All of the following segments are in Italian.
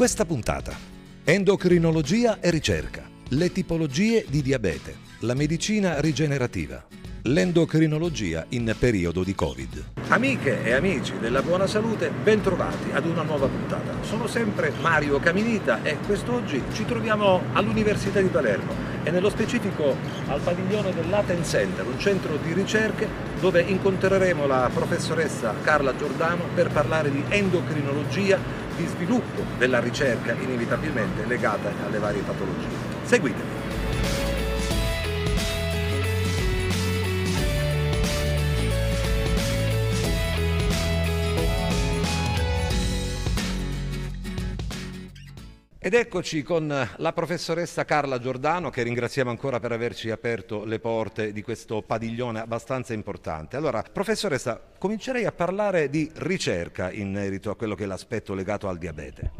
questa puntata, endocrinologia e ricerca, le tipologie di diabete, la medicina rigenerativa, l'endocrinologia in periodo di Covid. Amiche e amici della buona salute, bentrovati ad una nuova puntata. Sono sempre Mario Caminita e quest'oggi ci troviamo all'Università di Palermo e nello specifico al padiglione del Latin Center, un centro di ricerche dove incontreremo la professoressa Carla Giordano per parlare di endocrinologia, di sviluppo della ricerca inevitabilmente legata alle varie patologie. Seguitemi. Ed eccoci con la professoressa Carla Giordano, che ringraziamo ancora per averci aperto le porte di questo padiglione abbastanza importante. Allora, professoressa, comincerei a parlare di ricerca in merito a quello che è l'aspetto legato al diabete.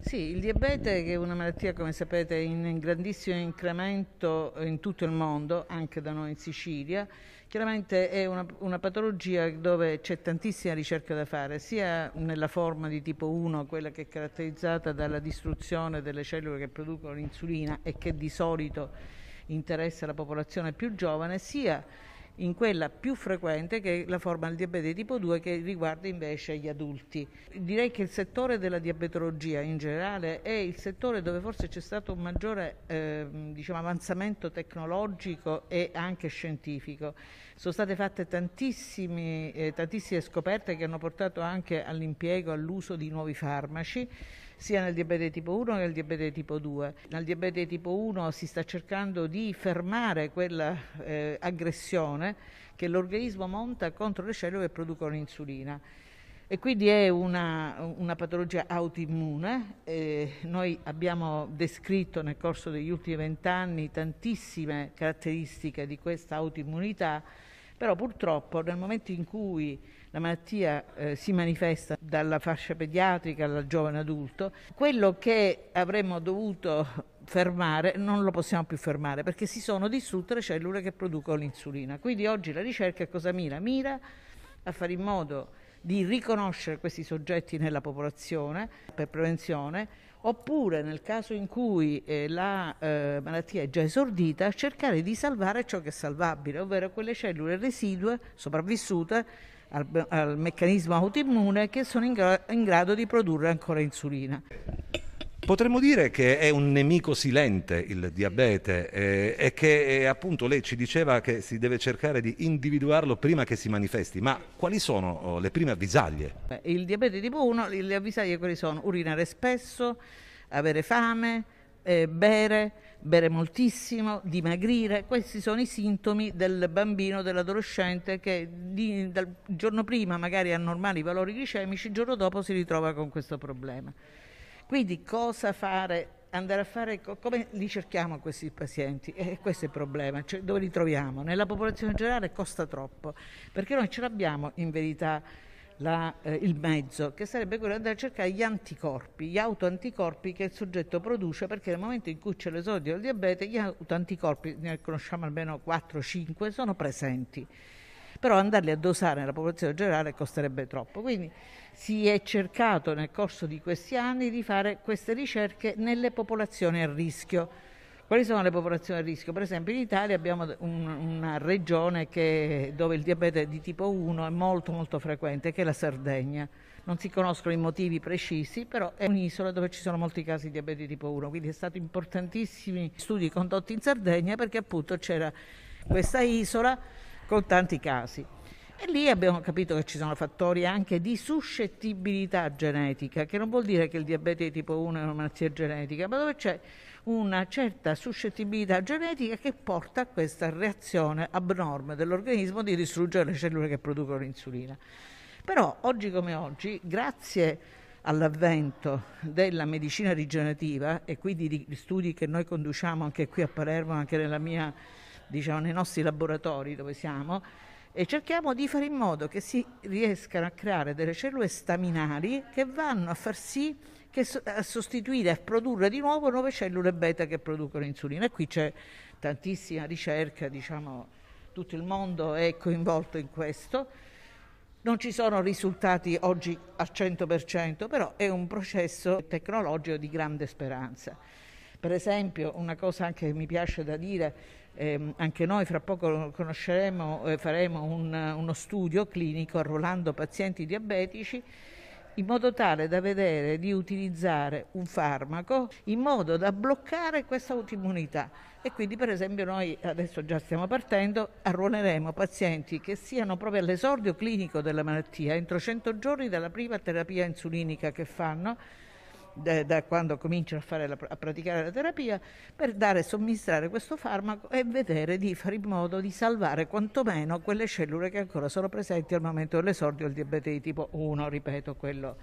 Sì, il diabete che è una malattia, come sapete, in grandissimo incremento in tutto il mondo, anche da noi in Sicilia, Chiaramente è una, una, patologia dove c'è tantissima ricerca da fare, sia nella forma di tipo 1, quella che è caratterizzata dalla distruzione delle cellule che producono l'insulina e che di solito interessa la popolazione più giovane, sia in quella più frequente che è la forma del diabete tipo 2 che riguarda invece gli adulti. Direi che il settore della diabetologia in generale è il settore dove forse c'è stato un maggiore eh, diciamo, avanzamento tecnologico e anche scientifico. Sono state fatte eh, tantissime scoperte che hanno portato anche all'impiego, all'uso di nuovi farmaci sia nel diabete tipo 1 che nel diabete tipo 2. Nel diabete tipo 1 si sta cercando di fermare quella eh, aggressione che l'organismo monta contro le cellule che producono insulina. E quindi è una, una patologia autoimmune. Eh, noi abbiamo descritto nel corso degli ultimi vent'anni tantissime caratteristiche di questa autoimmunità, però purtroppo nel momento in cui la malattia eh, si manifesta dalla fascia pediatrica al giovane adulto, quello che avremmo dovuto fermare non lo possiamo più fermare perché si sono distrutte le cellule che producono l'insulina. Quindi oggi la ricerca cosa mira? Mira a fare in modo di riconoscere questi soggetti nella popolazione per prevenzione oppure nel caso in cui eh, la eh, malattia è già esordita cercare di salvare ciò che è salvabile, ovvero quelle cellule residue sopravvissute al, al meccanismo autoimmune che sono in, gra- in grado di produrre ancora insulina. Potremmo dire che è un nemico silente il diabete eh, e che eh, appunto lei ci diceva che si deve cercare di individuarlo prima che si manifesti, ma quali sono oh, le prime avvisaglie? Beh, il diabete tipo 1, le avvisaglie quali sono? Urinare spesso, avere fame, eh, bere, bere moltissimo, dimagrire, questi sono i sintomi del bambino, dell'adolescente che di, dal giorno prima magari ha normali valori glicemici, il giorno dopo si ritrova con questo problema. Quindi cosa fare? Andare a fare, come li cerchiamo questi pazienti? E questo è il problema, cioè dove li troviamo? Nella popolazione generale costa troppo, perché noi ce l'abbiamo in verità la, eh, il mezzo, che sarebbe quello di andare a cercare gli anticorpi, gli autoanticorpi che il soggetto produce, perché nel momento in cui c'è l'esordio del diabete, gli autoanticorpi, ne conosciamo almeno 4-5, sono presenti. Però andarli a dosare nella popolazione generale costerebbe troppo. Quindi si è cercato nel corso di questi anni di fare queste ricerche nelle popolazioni a rischio quali sono le popolazioni a rischio? Per esempio in Italia abbiamo un, una regione che, dove il diabete di tipo 1 è molto molto frequente, che è la Sardegna. Non si conoscono i motivi precisi, però è un'isola dove ci sono molti casi di diabete di tipo 1, quindi è stato importantissimi studi condotti in Sardegna perché appunto c'era questa isola con tanti casi. E lì abbiamo capito che ci sono fattori anche di suscettibilità genetica, che non vuol dire che il diabete di tipo 1 è una malattia genetica, ma dove c'è una certa suscettibilità genetica che porta a questa reazione abnorme dell'organismo di distruggere le cellule che producono l'insulina. Però oggi come oggi, grazie all'avvento della medicina rigenerativa e quindi di studi che noi conduciamo anche qui a Palermo, anche mia, diciamo, nei nostri laboratori dove siamo, e cerchiamo di fare in modo che si riescano a creare delle cellule staminali che vanno a far sì che a sostituire, a produrre di nuovo nuove cellule beta che producono insulina. E qui c'è tantissima ricerca, diciamo, tutto il mondo è coinvolto in questo. Non ci sono risultati oggi al 100%, però è un processo tecnologico di grande speranza. Per esempio, una cosa anche che mi piace da dire, eh, anche noi fra poco conosceremo, eh, faremo un, uno studio clinico arruolando pazienti diabetici in modo tale da vedere di utilizzare un farmaco in modo da bloccare questa autoimmunità. E quindi per esempio noi adesso già stiamo partendo, arruoleremo pazienti che siano proprio all'esordio clinico della malattia, entro 100 giorni dalla prima terapia insulinica che fanno, da, da quando cominciano a, la, a, praticare la terapia per dare somministrare questo farmaco e vedere di fare in modo di salvare quantomeno quelle cellule che ancora sono presenti al momento dell'esordio del diabete di tipo 1, ripeto, quello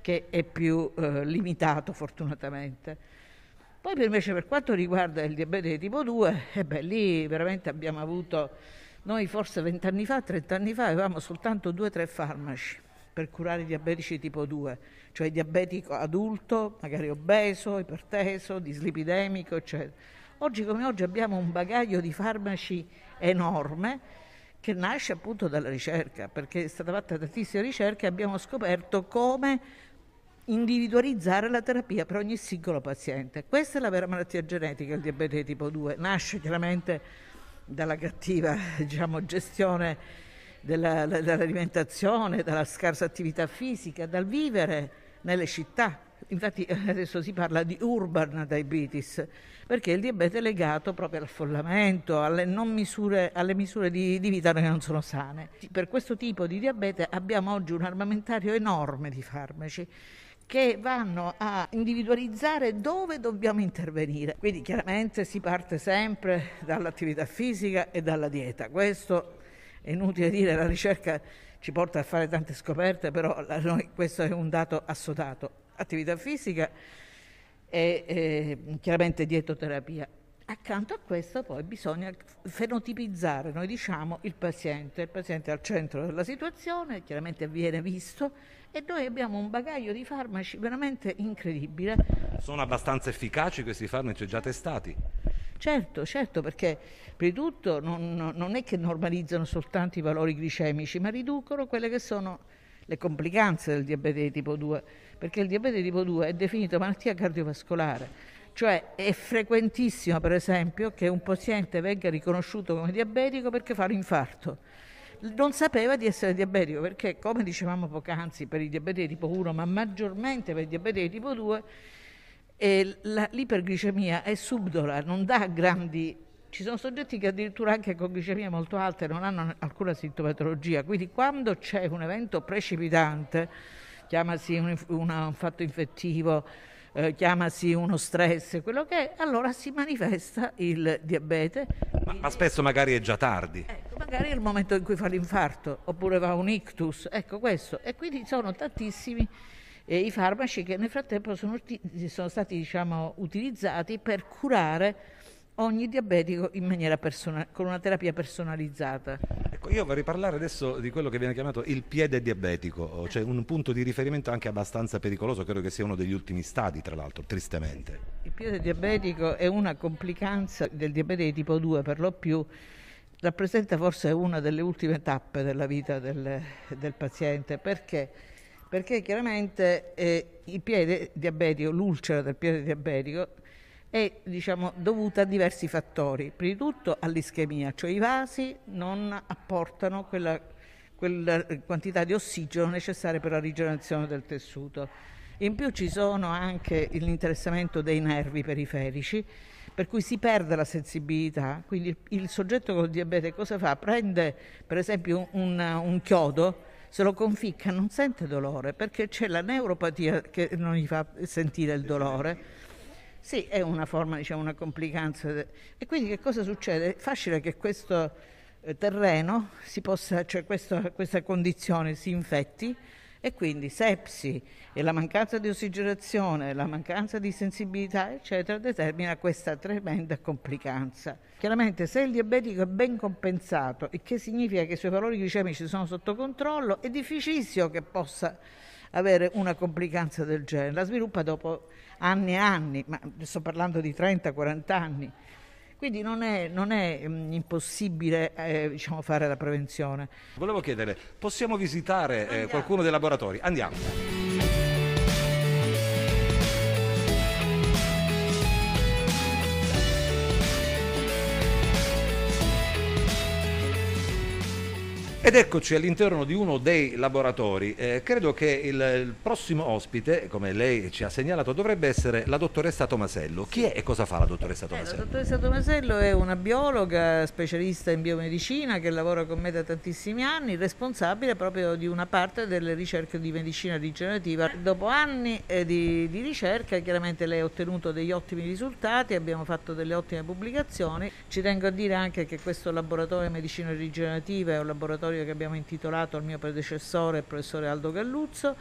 che è più eh, limitato fortunatamente. Poi invece per quanto riguarda il diabete di tipo 2, eh beh, lì veramente abbiamo avuto, noi forse 20 anni fa, 30 anni fa avevamo soltanto 2-3 farmaci per curare i diabetici tipo 2, cioè diabetico adulto, magari obeso, iperteso, dislipidemico, eccetera. Oggi come oggi abbiamo un bagaglio di farmaci enorme che nasce appunto dalla ricerca, perché è stata fatta tantissima ricerca e abbiamo scoperto come individualizzare la terapia per ogni singolo paziente. Questa è la vera malattia genetica, il diabete tipo 2. Nasce chiaramente dalla cattiva diciamo, gestione della, dell'alimentazione, dalla scarsa attività fisica, dal vivere nelle città. Infatti adesso si parla di urban diabetes, perché il diabete è legato proprio all'affollamento, alle, misure, alle misure di, di, vita che non sono sane. Per questo tipo di diabete abbiamo oggi un armamentario enorme di farmaci che vanno a individualizzare dove dobbiamo intervenire. Quindi chiaramente si parte sempre dall'attività fisica e dalla dieta. Questo è inutile dire, la ricerca ci porta a fare tante scoperte, però noi, questo è un dato assodato. Attività fisica e, e chiaramente dietoterapia. Accanto a questo poi bisogna fenotipizzare, noi diciamo, il paziente. Il paziente è al centro della situazione, chiaramente viene visto e noi abbiamo un bagaglio di farmaci veramente incredibile. Sono abbastanza efficaci questi farmaci già testati? Certo, certo, perché prima di tutto non, non, è che normalizzano soltanto i valori glicemici, ma riducono quelle che sono le complicanze del diabete di tipo 2, perché il diabete di tipo 2 è definito malattia cardiovascolare, cioè è frequentissimo per esempio che un paziente venga riconosciuto come diabetico perché fa l'infarto. Non sapeva di essere diabetico perché, come dicevamo poc'anzi, per il diabete di tipo 1, ma maggiormente per il diabete di tipo 2, e la, l'iperglicemia è subdola, non dà grandi... Ci sono soggetti che addirittura anche con glicemia molto alte non hanno alcuna sintomatologia, quindi quando c'è un evento precipitante, chiamasi un, una, un fatto infettivo, eh, chiamasi uno stress, quello che è, allora si manifesta il diabete. Ma, ma, spesso magari è già tardi. Ecco, magari è il momento in cui fa l'infarto, oppure va un ictus, ecco questo. E quindi sono tantissimi eh, i farmaci che nel frattempo sono, sono stati diciamo, utilizzati per curare ogni diabetico in maniera personale, con una terapia personalizzata. Ecco, io vorrei parlare adesso di quello che viene chiamato il piede diabetico, cioè un punto di riferimento anche abbastanza pericoloso, credo che sia uno degli ultimi stadi, tra l'altro, tristemente. Il piede diabetico è una complicanza del diabete di tipo 2 per lo più, rappresenta forse una delle ultime tappe della vita del, del paziente, perché? Perché chiaramente eh, il piede diabetico, l'ulcera del piede diabetico è diciamo, dovuta a diversi fattori, prima di tutto all'ischemia, cioè i vasi non apportano quella, quella quantità di ossigeno necessaria per la rigenerazione del tessuto. In più ci sono anche l'interessamento dei nervi periferici, per cui si perde la sensibilità, quindi il soggetto con il diabete cosa fa? Prende per esempio un, un chiodo, se lo conficca non sente dolore perché c'è la neuropatia che non gli fa sentire il dolore. Sì, è una forma, diciamo, una complicanza. E quindi che cosa succede? È facile che questo eh, terreno, si possa, cioè questa, questa condizione si infetti e quindi sepsi e la mancanza di ossigenazione, la mancanza di sensibilità, eccetera, determina questa tremenda complicanza. Chiaramente se il diabetico è ben compensato, il che significa che i suoi valori glicemici sono sotto controllo, è difficilissimo che possa avere una complicanza del genere. La sviluppa dopo anni e anni, ma sto parlando di 30-40 anni. Quindi non è, non è mh, mm, impossibile eh, diciamo, fare la prevenzione. Volevo chiedere, possiamo visitare eh, qualcuno dei laboratori? Andiamo. Ed eccoci all'interno di uno dei laboratori. Eh, credo che il, il, prossimo ospite, come lei ci ha segnalato, dovrebbe essere la dottoressa Tomasello. Chi è e cosa fa la dottoressa Tomasello? Eh, la dottoressa Tomasello è una biologa specialista in biomedicina che lavora con me da tantissimi anni, responsabile proprio di una parte delle ricerche di medicina rigenerativa. Dopo anni eh, di, di ricerca, chiaramente lei ha ottenuto degli ottimi risultati, abbiamo fatto delle ottime pubblicazioni. Ci tengo a dire anche che questo laboratorio di medicina rigenerativa è un laboratorio laboratorio che abbiamo intitolato al mio predecessore, il professore Aldo Galluzzo.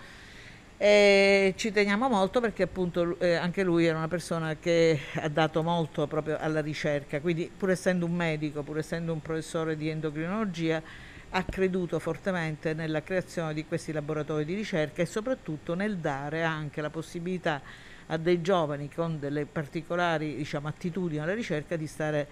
E ci teniamo molto perché appunto eh, anche lui era una persona che ha dato molto proprio alla ricerca, quindi pur essendo un medico, pur essendo un professore di endocrinologia, ha creduto fortemente nella creazione di questi laboratori di ricerca e soprattutto nel dare anche la possibilità a dei giovani con delle particolari diciamo, attitudini alla ricerca di stare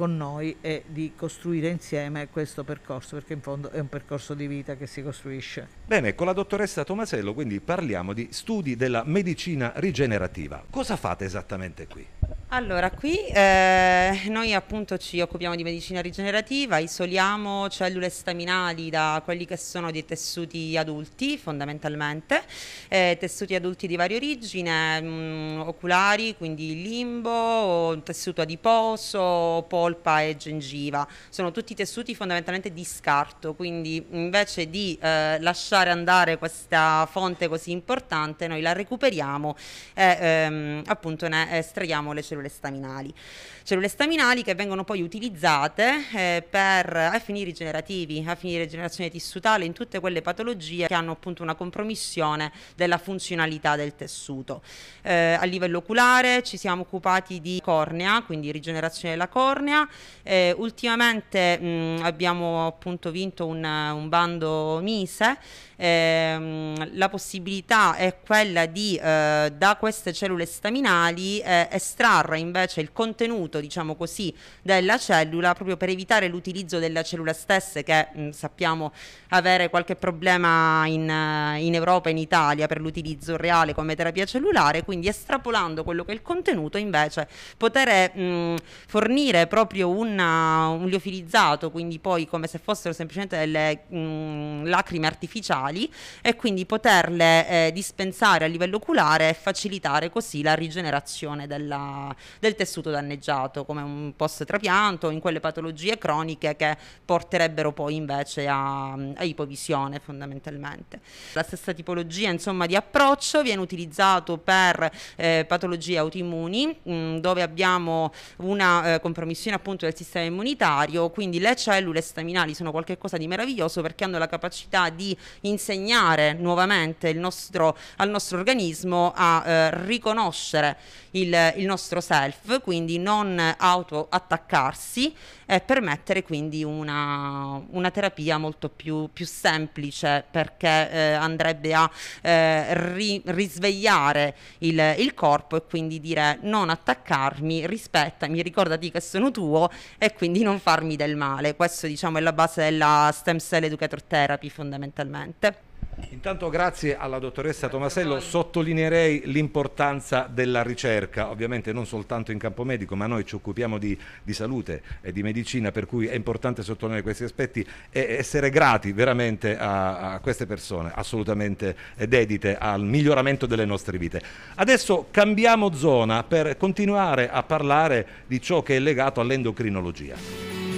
con noi e di costruire insieme questo percorso, perché in fondo è un percorso di vita che si costruisce. Bene, con la dottoressa Tomasello quindi parliamo di studi della medicina rigenerativa. Cosa fate esattamente qui? Allora, qui eh, noi appunto ci occupiamo di medicina rigenerativa, isoliamo cellule staminali da quelli che sono dei tessuti adulti fondamentalmente, eh, tessuti adulti di varia origine, mh, mm, oculari, quindi limbo, tessuto adiposo, polpa e gengiva. Sono tutti tessuti fondamentalmente di scarto, quindi invece di eh, lasciare andare questa fonte così importante, noi la recuperiamo e ehm, appunto ne estraiamo le cellule cellule staminali. Cellule staminali che vengono poi utilizzate eh, per, a fini rigenerativi, a fini di rigenerazione tissutale in tutte quelle patologie che hanno appunto una compromissione della funzionalità del tessuto. Eh, a livello oculare ci siamo occupati di cornea, quindi rigenerazione della cornea. Eh, ultimamente mh, abbiamo appunto vinto un, un bando Mise ehm, la possibilità è quella di eh, da queste cellule staminali eh, estrarre invece il contenuto, diciamo così, della cellula proprio per evitare l'utilizzo della cellula stessa che mh, sappiamo avere qualche problema in, in Europa e in Italia per l'utilizzo reale come terapia cellulare, quindi estrapolando quello che è il contenuto invece poter mh, fornire proprio una, un liofilizzato, quindi poi come se fossero semplicemente delle mh, lacrime artificiali naturali e quindi poterle eh, dispensare a livello oculare e facilitare così la rigenerazione della, del tessuto danneggiato come un post trapianto in quelle patologie croniche che porterebbero poi invece a, a ipovisione fondamentalmente. La stessa tipologia insomma di approccio viene utilizzato per eh, patologie autoimmuni mm, dove abbiamo una eh, compromissione appunto del sistema immunitario quindi le cellule staminali sono qualcosa di meraviglioso perché hanno la capacità di inserire insegnare nuovamente nostro, al nostro organismo a eh, riconoscere il, il, nostro self, quindi non auto-attaccarsi e permettere quindi una, una terapia molto più, più semplice perché eh, andrebbe a eh, ri, risvegliare il, il corpo e quindi dire non attaccarmi, rispettami, ricordati che sono tuo e quindi non farmi del male. Questo diciamo è la base della stem cell educator therapy fondamentalmente. Intanto grazie alla dottoressa Tomasello sottolineerei l'importanza della ricerca, ovviamente non soltanto in campo medico, ma noi ci occupiamo di, di, salute e di medicina, per cui è importante sottolineare questi aspetti e essere grati veramente a, a queste persone, assolutamente dedite al miglioramento delle nostre vite. Adesso cambiamo zona per continuare a parlare di ciò che è legato all'endocrinologia.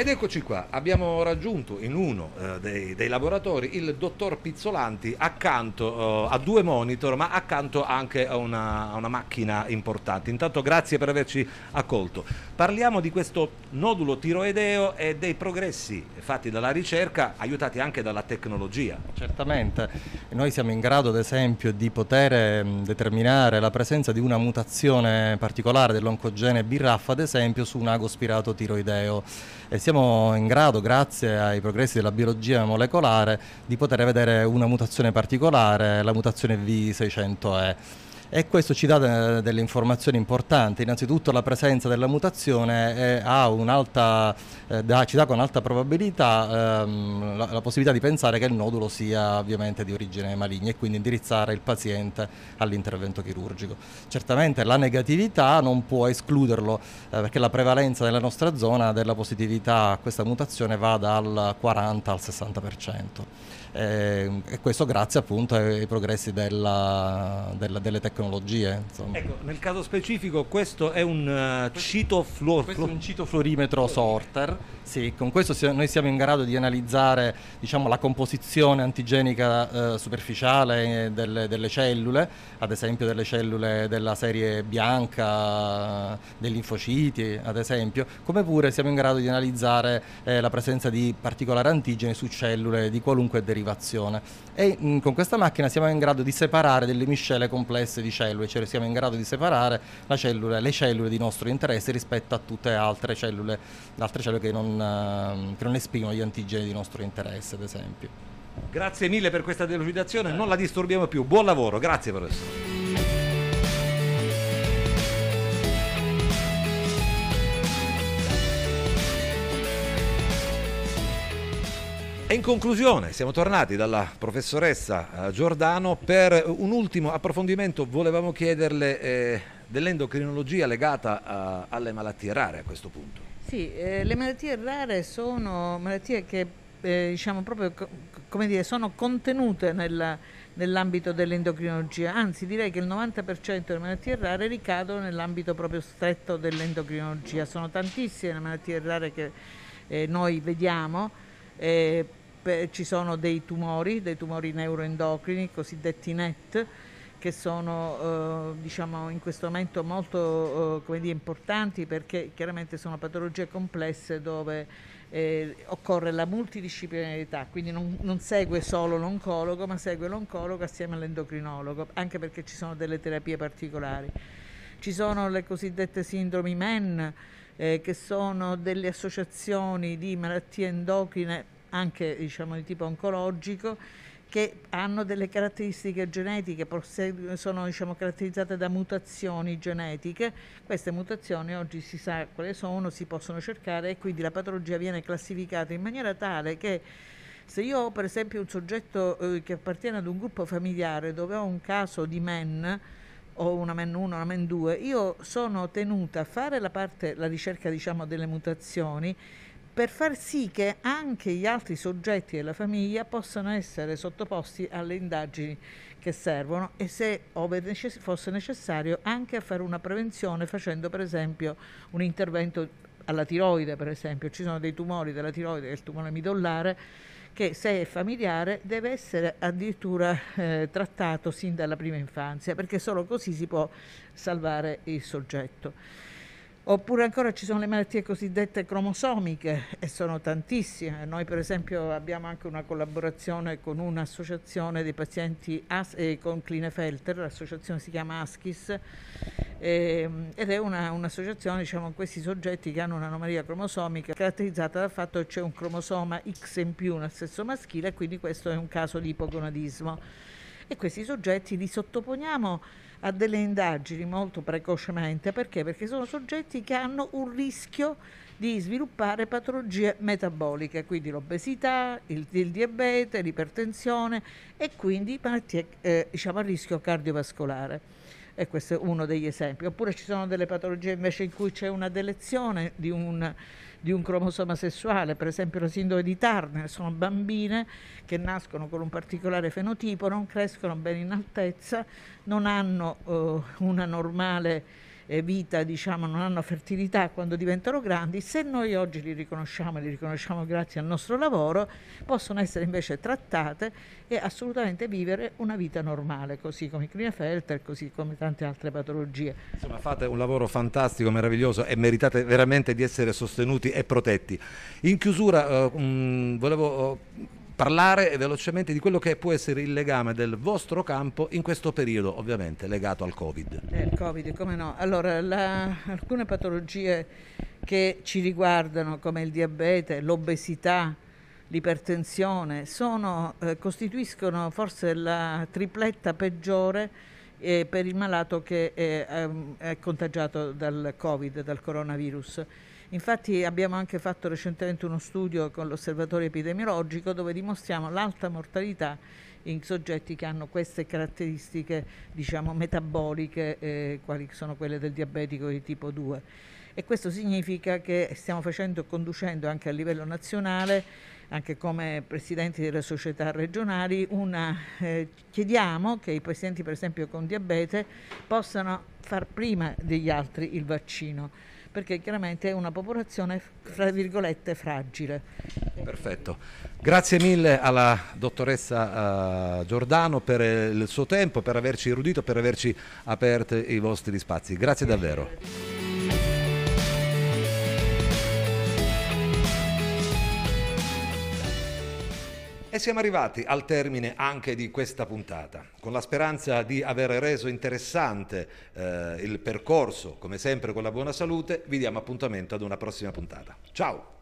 Ed eccoci qua, abbiamo raggiunto in uno eh, dei, dei, laboratori il dottor Pizzolanti accanto eh, a due monitor ma accanto anche a una, a una, macchina importante. Intanto grazie per averci accolto. Parliamo di questo nodulo tiroideo e dei progressi fatti dalla ricerca aiutati anche dalla tecnologia. Certamente, noi siamo in grado ad esempio di poter mh, determinare la presenza di una mutazione particolare dell'oncogene BRAF ad esempio su un ago spirato tiroideo e siamo in grado, grazie ai progressi della biologia molecolare, di poter vedere una mutazione particolare, la mutazione V600E e questo ci dà delle informazioni importanti. Innanzitutto la presenza della mutazione eh, eh, da, ci dà con alta probabilità ehm, la, la, possibilità di pensare che il nodulo sia ovviamente di origine maligna e quindi indirizzare il paziente all'intervento chirurgico. Certamente la negatività non può escluderlo eh, perché la prevalenza nella nostra zona della positività a questa mutazione va dal 40 al 60% eh, e questo grazie appunto ai progressi della, della, delle tecnologie. Ecco, nel caso specifico questo è un uh, citofluor... questo è un citofluorimetro sorter, sì, con questo noi siamo in grado di analizzare diciamo, la composizione antigenica eh, superficiale delle, delle, cellule, ad esempio delle cellule della serie bianca, dei linfociti ad esempio, come pure siamo in grado di analizzare eh, la presenza di particolari antigeni su cellule di qualunque derivazione. E mh, con questa macchina siamo in grado di separare delle miscele complesse di cellule, cioè siamo in grado di separare cellula, le cellule di nostro interesse rispetto a tutte altre cellule, altre cellule che non, uh, che non esprimono gli antigeni di nostro interesse ad esempio. Grazie mille per questa delucidazione, non la disturbiamo più, buon lavoro, grazie professore. E in conclusione siamo tornati dalla professoressa eh, Giordano per un ultimo approfondimento. Volevamo chiederle eh, dell'endocrinologia legata eh, alle malattie rare a questo punto. Sì, eh, le malattie rare sono malattie che eh, diciamo proprio come dire, sono contenute nella, nell'ambito dell'endocrinologia, anzi direi che il 90% delle malattie rare ricadono nell'ambito proprio stretto dell'endocrinologia. Sono tantissime le malattie rare che eh, noi vediamo. Eh, ci sono dei tumori, dei tumori neuroendocrini, cosiddetti NET, che sono eh, diciamo in questo momento molto eh, dire, importanti perché chiaramente sono patologie complesse dove eh, occorre la multidisciplinarità, quindi non, non, segue solo l'oncologo ma segue l'oncologo assieme all'endocrinologo, anche perché ci sono delle terapie particolari. Ci sono le cosiddette sindromi MEN, eh, che sono delle associazioni di malattie endocrine anche diciamo, di tipo oncologico, che hanno delle caratteristiche genetiche, sono diciamo, caratterizzate da mutazioni genetiche. Queste mutazioni oggi si sa quali sono, si possono cercare e quindi la patologia viene classificata in maniera tale che se io ho per esempio un soggetto eh, che appartiene ad un gruppo familiare dove ho un caso di MEN, o una MEN 1, una MEN 2, io sono tenuta a fare la, parte, la ricerca diciamo, delle mutazioni per far sì che anche gli altri soggetti della famiglia possano essere sottoposti alle indagini che servono e se fosse necessario anche a fare una prevenzione facendo per esempio un intervento alla tiroide per esempio ci sono dei tumori della tiroide il tumore midollare che se è familiare deve essere addirittura eh, trattato sin dalla prima infanzia perché solo così si può salvare il soggetto. Oppure ancora ci sono le malattie cosiddette cromosomiche e sono tantissime. Noi per esempio abbiamo anche una collaborazione con un'associazione dei pazienti As- eh, con Klinefelter, l'associazione si chiama ASCIS eh, ed è una, un'associazione diciamo, con questi soggetti che hanno un'anomalia cromosomica caratterizzata dal fatto che c'è un cromosoma X in più nel sesso maschile e quindi questo è un caso di ipogonadismo. E questi soggetti li sottoponiamo a delle indagini molto precocemente perché? Perché sono soggetti che hanno un rischio di sviluppare patologie metaboliche, quindi l'obesità, il, il diabete, l'ipertensione e quindi malattie eh, diciamo, a rischio cardiovascolare. E questo è uno degli esempi. Oppure ci sono delle patologie invece in cui c'è una delezione di un di un cromosoma sessuale, per esempio la sindrome di Turner, sono bambine che nascono con un particolare fenotipo, non crescono bene in altezza, non hanno uh, una normale eh, vita, diciamo, non hanno fertilità quando diventano grandi, se noi oggi li riconosciamo e li riconosciamo grazie al nostro lavoro, possono essere invece trattate e assolutamente vivere una vita normale, così come i Klinefelter, così come tante altre patologie. Insomma, fate un lavoro fantastico, meraviglioso e meritate veramente di essere sostenuti e protetti. In chiusura, uh, um, volevo... Parlare velocemente di quello che può essere il legame del vostro campo in questo periodo, ovviamente legato al Covid. Eh, il Covid, come no. Allora, la, alcune patologie che ci riguardano come il diabete, l'obesità, l'ipertensione, sono, eh, costituiscono forse la tripletta peggiore eh, per il malato che è, ehm, è contagiato dal Covid, dal coronavirus. Infatti abbiamo anche fatto recentemente uno studio con l'osservatorio epidemiologico dove dimostriamo l'alta mortalità in soggetti che hanno queste caratteristiche diciamo, metaboliche, eh, quali sono quelle del diabetico di tipo 2. E questo significa che stiamo facendo, conducendo anche a livello nazionale, anche come presidenti delle società regionali, una, eh, chiediamo che i presidenti per esempio con diabete possano far prima degli altri il vaccino perché chiaramente è una popolazione fra virgolette fragile. Perfetto, grazie mille alla dottoressa uh, Giordano per il suo tempo, per averci erudito, per averci aperto i vostri spazi. Grazie davvero. Siamo arrivati al termine anche di questa puntata, con la speranza di aver reso interessante eh, il percorso, come sempre con la buona salute, vi diamo appuntamento ad una prossima puntata. Ciao!